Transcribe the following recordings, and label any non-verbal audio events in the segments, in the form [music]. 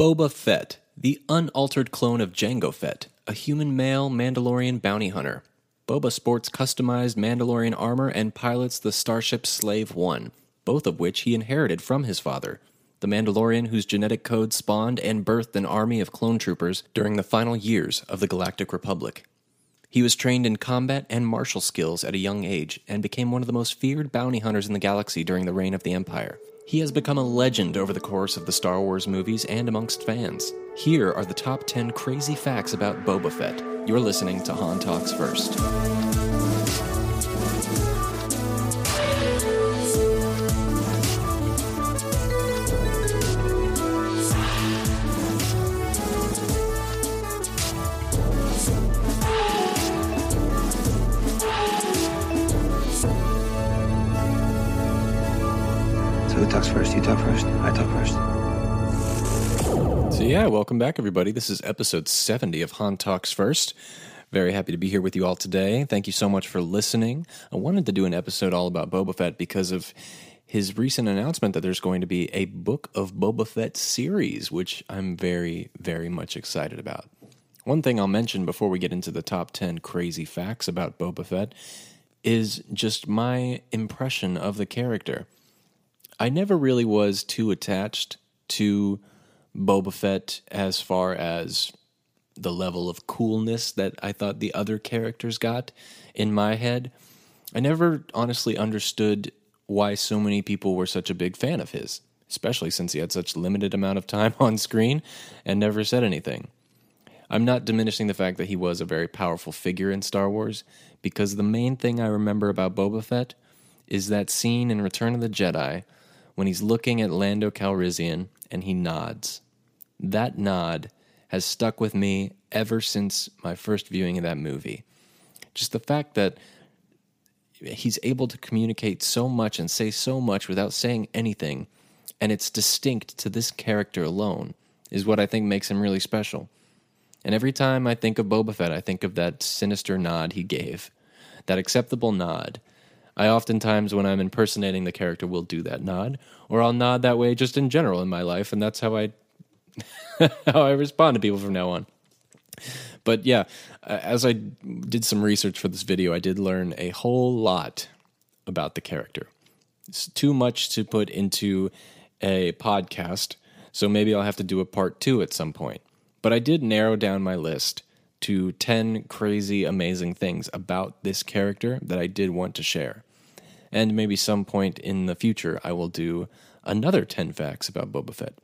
Boba Fett, the unaltered clone of Jango Fett, a human male Mandalorian bounty hunter. Boba sports customized Mandalorian armor and pilots the starship Slave One, both of which he inherited from his father, the Mandalorian whose genetic code spawned and birthed an army of clone troopers during the final years of the Galactic Republic. He was trained in combat and martial skills at a young age and became one of the most feared bounty hunters in the galaxy during the reign of the Empire. He has become a legend over the course of the Star Wars movies and amongst fans. Here are the top 10 crazy facts about Boba Fett. You're listening to Han Talks First. Talks first? You talk first. I talk first. So, yeah, welcome back, everybody. This is episode 70 of Han Talks First. Very happy to be here with you all today. Thank you so much for listening. I wanted to do an episode all about Boba Fett because of his recent announcement that there's going to be a Book of Boba Fett series, which I'm very, very much excited about. One thing I'll mention before we get into the top 10 crazy facts about Boba Fett is just my impression of the character. I never really was too attached to Boba Fett as far as the level of coolness that I thought the other characters got in my head. I never honestly understood why so many people were such a big fan of his, especially since he had such limited amount of time [laughs] on screen and never said anything. I'm not diminishing the fact that he was a very powerful figure in Star Wars, because the main thing I remember about Boba Fett is that scene in Return of the Jedi when he's looking at Lando Calrissian and he nods. That nod has stuck with me ever since my first viewing of that movie. Just the fact that he's able to communicate so much and say so much without saying anything, and it's distinct to this character alone, is what I think makes him really special. And every time I think of Boba Fett, I think of that sinister nod he gave, that acceptable nod. I oftentimes, when I'm impersonating the character, will do that nod, or I'll nod that way just in general in my life, and that's how I [laughs] how I respond to people from now on. But yeah, as I did some research for this video, I did learn a whole lot about the character. It's too much to put into a podcast, so maybe I'll have to do a part two at some point. But I did narrow down my list to 10 crazy, amazing things about this character that I did want to share. And maybe some point in the future, I will do another 10 facts about Boba Fett.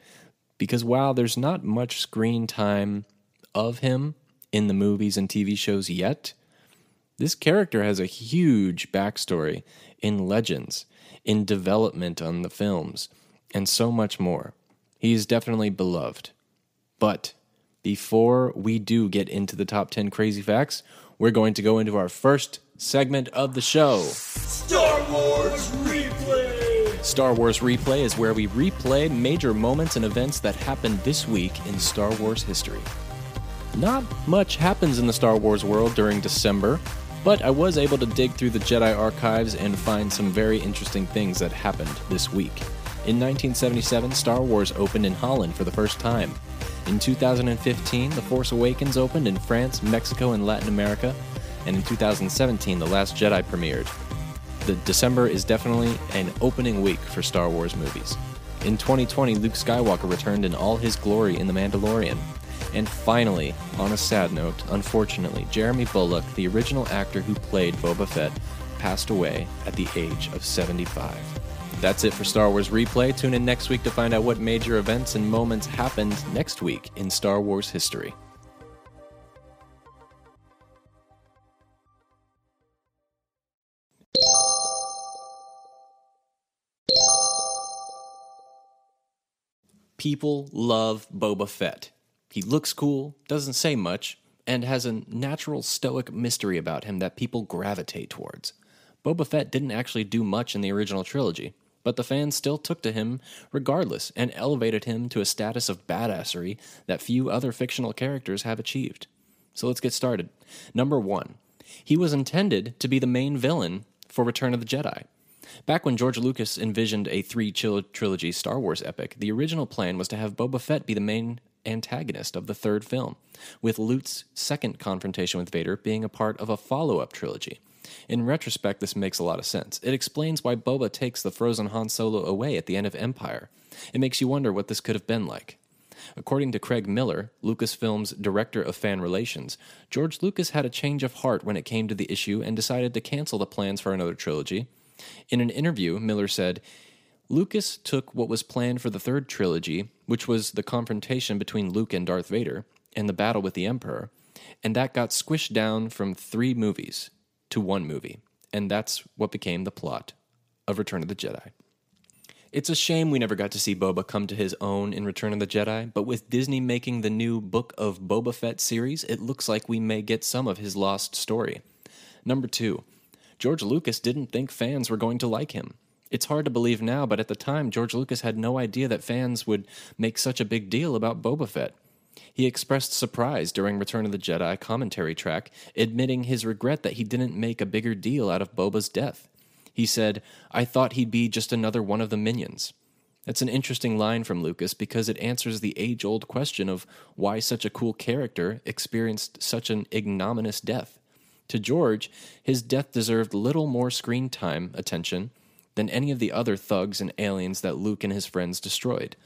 Because while there's not much screen time of him in the movies and TV shows yet, this character has a huge backstory in legends, in development on the films, and so much more. He is definitely beloved. But before we do get into the top 10 crazy facts, we're going to go into our first segment of the show. Star Wars Replay! Star Wars Replay is where we replay major moments and events that happened this week in Star Wars history. Not much happens in the Star Wars world during December, but I was able to dig through the Jedi archives and find some very interesting things that happened this week. In 1977, Star Wars opened in Holland for the first time. In 2015, The Force Awakens opened in France, Mexico, and Latin America. And in 2017, The Last Jedi premiered. The December is definitely an opening week for Star Wars movies. In 2020, Luke Skywalker returned in all his glory in The Mandalorian. And finally, on a sad note, unfortunately, Jeremy Bulloch, the original actor who played Boba Fett, passed away at the age of 75. That's it for Star Wars Replay. Tune in next week to find out what major events and moments happened next week in Star Wars history. People love Boba Fett. He looks cool, doesn't say much, and has a natural stoic mystery about him that people gravitate towards. Boba Fett didn't actually do much in the original trilogy, but the fans still took to him regardless and elevated him to a status of badassery that few other fictional characters have achieved. So let's get started. Number one, he was intended to be the main villain for Return of the Jedi. Back when George Lucas envisioned a three trilogy Star Wars epic, the original plan was to have Boba Fett be the main antagonist of the third film, with Luke's second confrontation with Vader being a part of a follow up trilogy. In retrospect, this makes a lot of sense. It explains why Boba takes the frozen Han Solo away at the end of Empire. It makes you wonder what this could have been like. According to Craig Miller, Lucasfilm's director of fan relations, George Lucas had a change of heart when it came to the issue and decided to cancel the plans for another trilogy. In an interview, Miller said, Lucas took what was planned for the third trilogy, which was the confrontation between Luke and Darth Vader and the battle with the Emperor, and that got squished down from three movies to one movie. And that's what became the plot of Return of the Jedi. It's a shame we never got to see Boba come to his own in Return of the Jedi, but with Disney making the new Book of Boba Fett series, it looks like we may get some of his lost story. Number two, George Lucas didn't think fans were going to like him. It's hard to believe now, but at the time, George Lucas had no idea that fans would make such a big deal about Boba Fett. He expressed surprise during Return of the Jedi commentary track, admitting his regret that he didn't make a bigger deal out of Boba's death. He said, I thought he'd be just another one of the minions. That's an interesting line from Lucas because it answers the age old question of why such a cool character experienced such an ignominious death. To George, his death deserved little more screen time attention than any of the other thugs and aliens that Luke and his friends destroyed.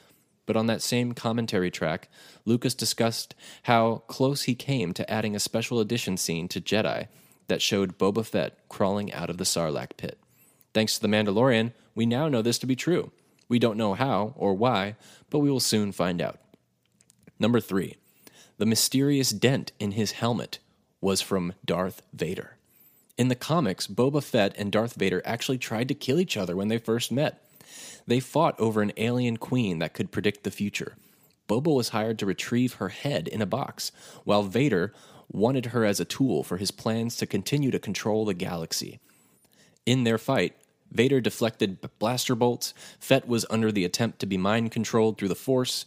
But on that same commentary track, Lucas discussed how close he came to adding a special edition scene to Jedi that showed Boba Fett crawling out of the Sarlacc pit. Thanks to The Mandalorian, we now know this to be true. We don't know how or why, but we will soon find out. Number three, the mysterious dent in his helmet was from Darth Vader. In the comics, Boba Fett and Darth Vader actually tried to kill each other when they first met. They fought over an alien queen that could predict the future. Boba was hired to retrieve her head in a box, while Vader wanted her as a tool for his plans to continue to control the galaxy. In their fight, Vader deflected blaster bolts, Fett was under the attempt to be mind controlled through the Force,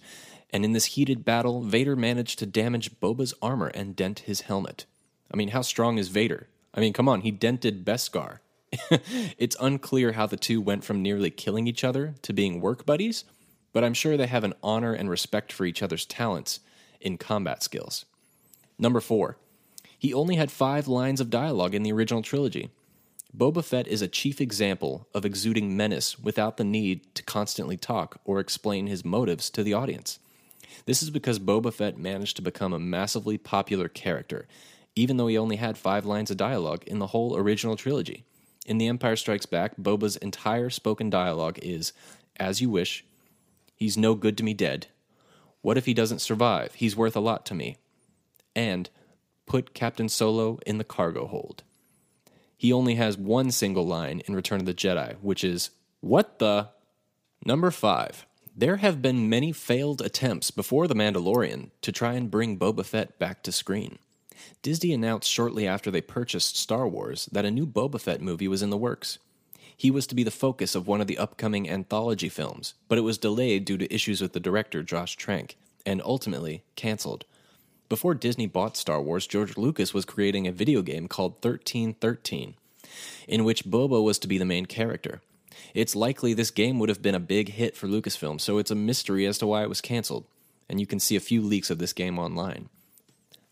and in this heated battle, Vader managed to damage Boba's armor and dent his helmet. I mean, how strong is Vader? I mean, come on, he dented Beskar. [laughs] it's unclear how the two went from nearly killing each other to being work buddies, but I'm sure they have an honor and respect for each other's talents in combat skills. Number four, he only had five lines of dialogue in the original trilogy. Boba Fett is a chief example of exuding menace without the need to constantly talk or explain his motives to the audience. This is because Boba Fett managed to become a massively popular character even though he only had five lines of dialogue in the whole original trilogy. In The Empire Strikes Back, Boba's entire spoken dialogue is As you wish, he's no good to me dead. What if he doesn't survive? He's worth a lot to me. And put Captain Solo in the cargo hold. He only has one single line in Return of the Jedi, which is, What the? Number five. There have been many failed attempts before The Mandalorian to try and bring Boba Fett back to screen. Disney announced shortly after they purchased Star Wars that a new Boba Fett movie was in the works. He was to be the focus of one of the upcoming anthology films, but it was delayed due to issues with the director, Josh Trank, and ultimately canceled. Before Disney bought Star Wars, George Lucas was creating a video game called 1313, in which Boba was to be the main character. It's likely this game would have been a big hit for Lucasfilm, so it's a mystery as to why it was canceled, and you can see a few leaks of this game online.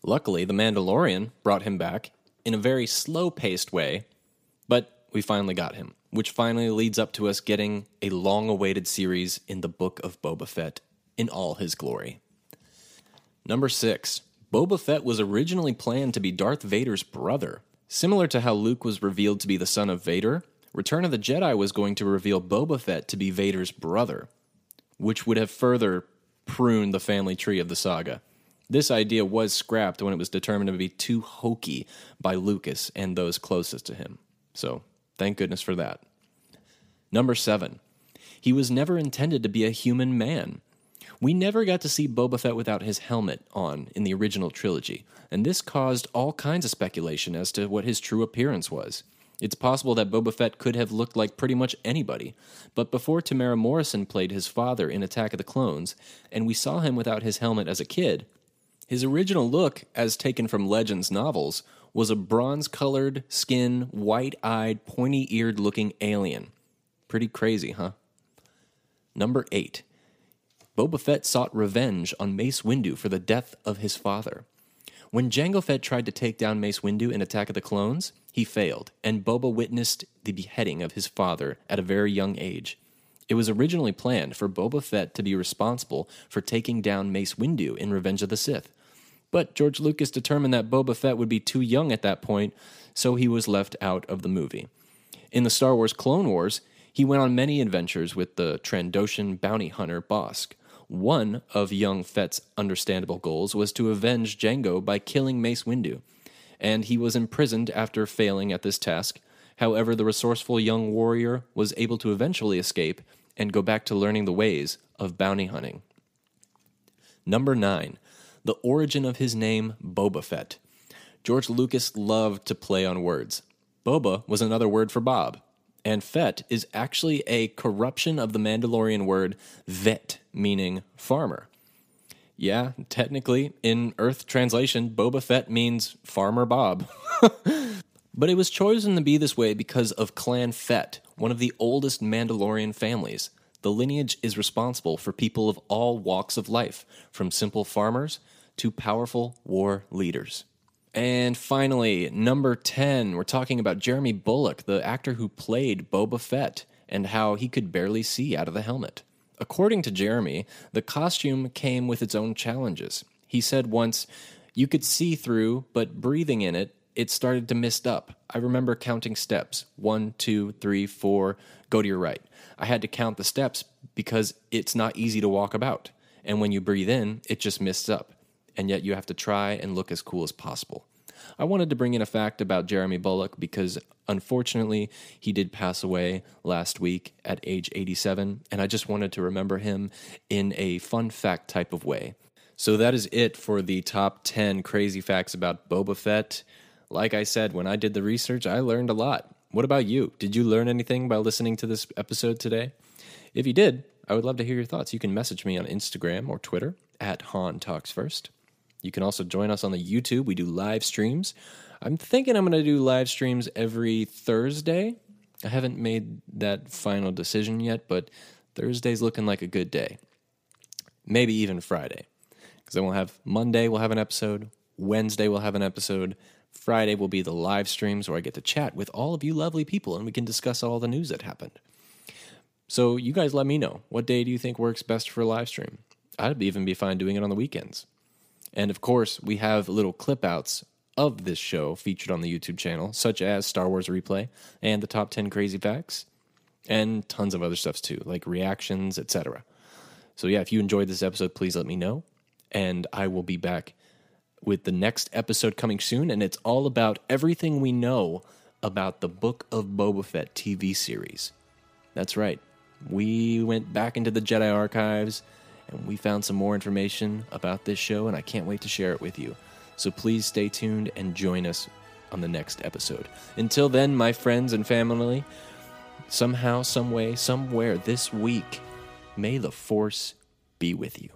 Luckily, The Mandalorian brought him back in a very slow paced way, but we finally got him, which finally leads up to us getting a long awaited series in the Book of Boba Fett in all his glory. Number six, Boba Fett was originally planned to be Darth Vader's brother. Similar to how Luke was revealed to be the son of Vader, Return of the Jedi was going to reveal Boba Fett to be Vader's brother, which would have further pruned the family tree of the saga. This idea was scrapped when it was determined to be too hokey by Lucas and those closest to him. So, thank goodness for that. Number seven, he was never intended to be a human man. We never got to see Boba Fett without his helmet on in the original trilogy, and this caused all kinds of speculation as to what his true appearance was. It's possible that Boba Fett could have looked like pretty much anybody, but before Temuera Morrison played his father in Attack of the Clones, and we saw him without his helmet as a kid, his original look, as taken from Legends novels, was a bronze colored skin, white eyed, pointy eared looking alien. Pretty crazy, huh? Number eight. Boba Fett sought revenge on Mace Windu for the death of his father. When Jango Fett tried to take down Mace Windu in Attack of the Clones, he failed, and Boba witnessed the beheading of his father at a very young age. It was originally planned for Boba Fett to be responsible for taking down Mace Windu in Revenge of the Sith. But George Lucas determined that Boba Fett would be too young at that point, so he was left out of the movie. In the Star Wars Clone Wars, he went on many adventures with the Trandoshan bounty hunter Bossk. One of young Fett's understandable goals was to avenge Jango by killing Mace Windu, and he was imprisoned after failing at this task. However, the resourceful young warrior was able to eventually escape and go back to learning the ways of bounty hunting. Number 9. The origin of his name, Boba Fett. George Lucas loved to play on words. Boba was another word for Bob, and Fett is actually a corruption of the Mandalorian word vhett, meaning farmer. Yeah, technically, in Earth translation, Boba Fett means Farmer Bob. [laughs] but it was chosen to be this way because of Clan Fett, one of the oldest Mandalorian families. The lineage is responsible for people of all walks of life, from simple farmers to powerful war leaders. And finally, number 10, we're talking about Jeremy Bulloch, the actor who played Boba Fett, and how he could barely see out of the helmet. According to Jeremy, the costume came with its own challenges. He said once, You could see through, but breathing in it, it started to mist up. I remember counting steps one, two, three, four, go to your right. I had to count the steps because it's not easy to walk about. And when you breathe in, it just mists up and yet you have to try and look as cool as possible. I wanted to bring in a fact about Jeremy Bulloch because unfortunately he did pass away last week at age 87, and I just wanted to remember him in a fun fact type of way. So that is it for the top 10 crazy facts about Boba Fett. Like I said, when I did the research, I learned a lot. What about you? Did you learn anything by listening to this episode today? If you did, I would love to hear your thoughts. You can message me on Instagram or Twitter at Han Talks First. You can also join us on the YouTube. We do live streams. I'm thinking I'm going to do live streams every Thursday. I haven't made that final decision yet, but Thursday's looking like a good day. Maybe even Friday. Because then we'll have Monday, we'll have an episode. Wednesday, we'll have an episode. Friday will be the live streams where I get to chat with all of you lovely people and we can discuss all the news that happened. So, you guys let me know. What day do you think works best for a live stream? I'd even be fine doing it on the weekends. And of course, we have little clip outs of this show featured on the YouTube channel, such as Star Wars Replay and the top 10 crazy facts, and tons of other stuff too, like reactions, etc. So, yeah, if you enjoyed this episode, please let me know. And I will be back with the next episode coming soon. And it's all about everything we know about the Book of Boba Fett TV series. That's right. We went back into the Jedi archives and we found some more information about this show, and I can't wait to share it with you. So please stay tuned and join us on the next episode. Until then, my friends and family, somehow, some way, somewhere this week, may the Force be with you.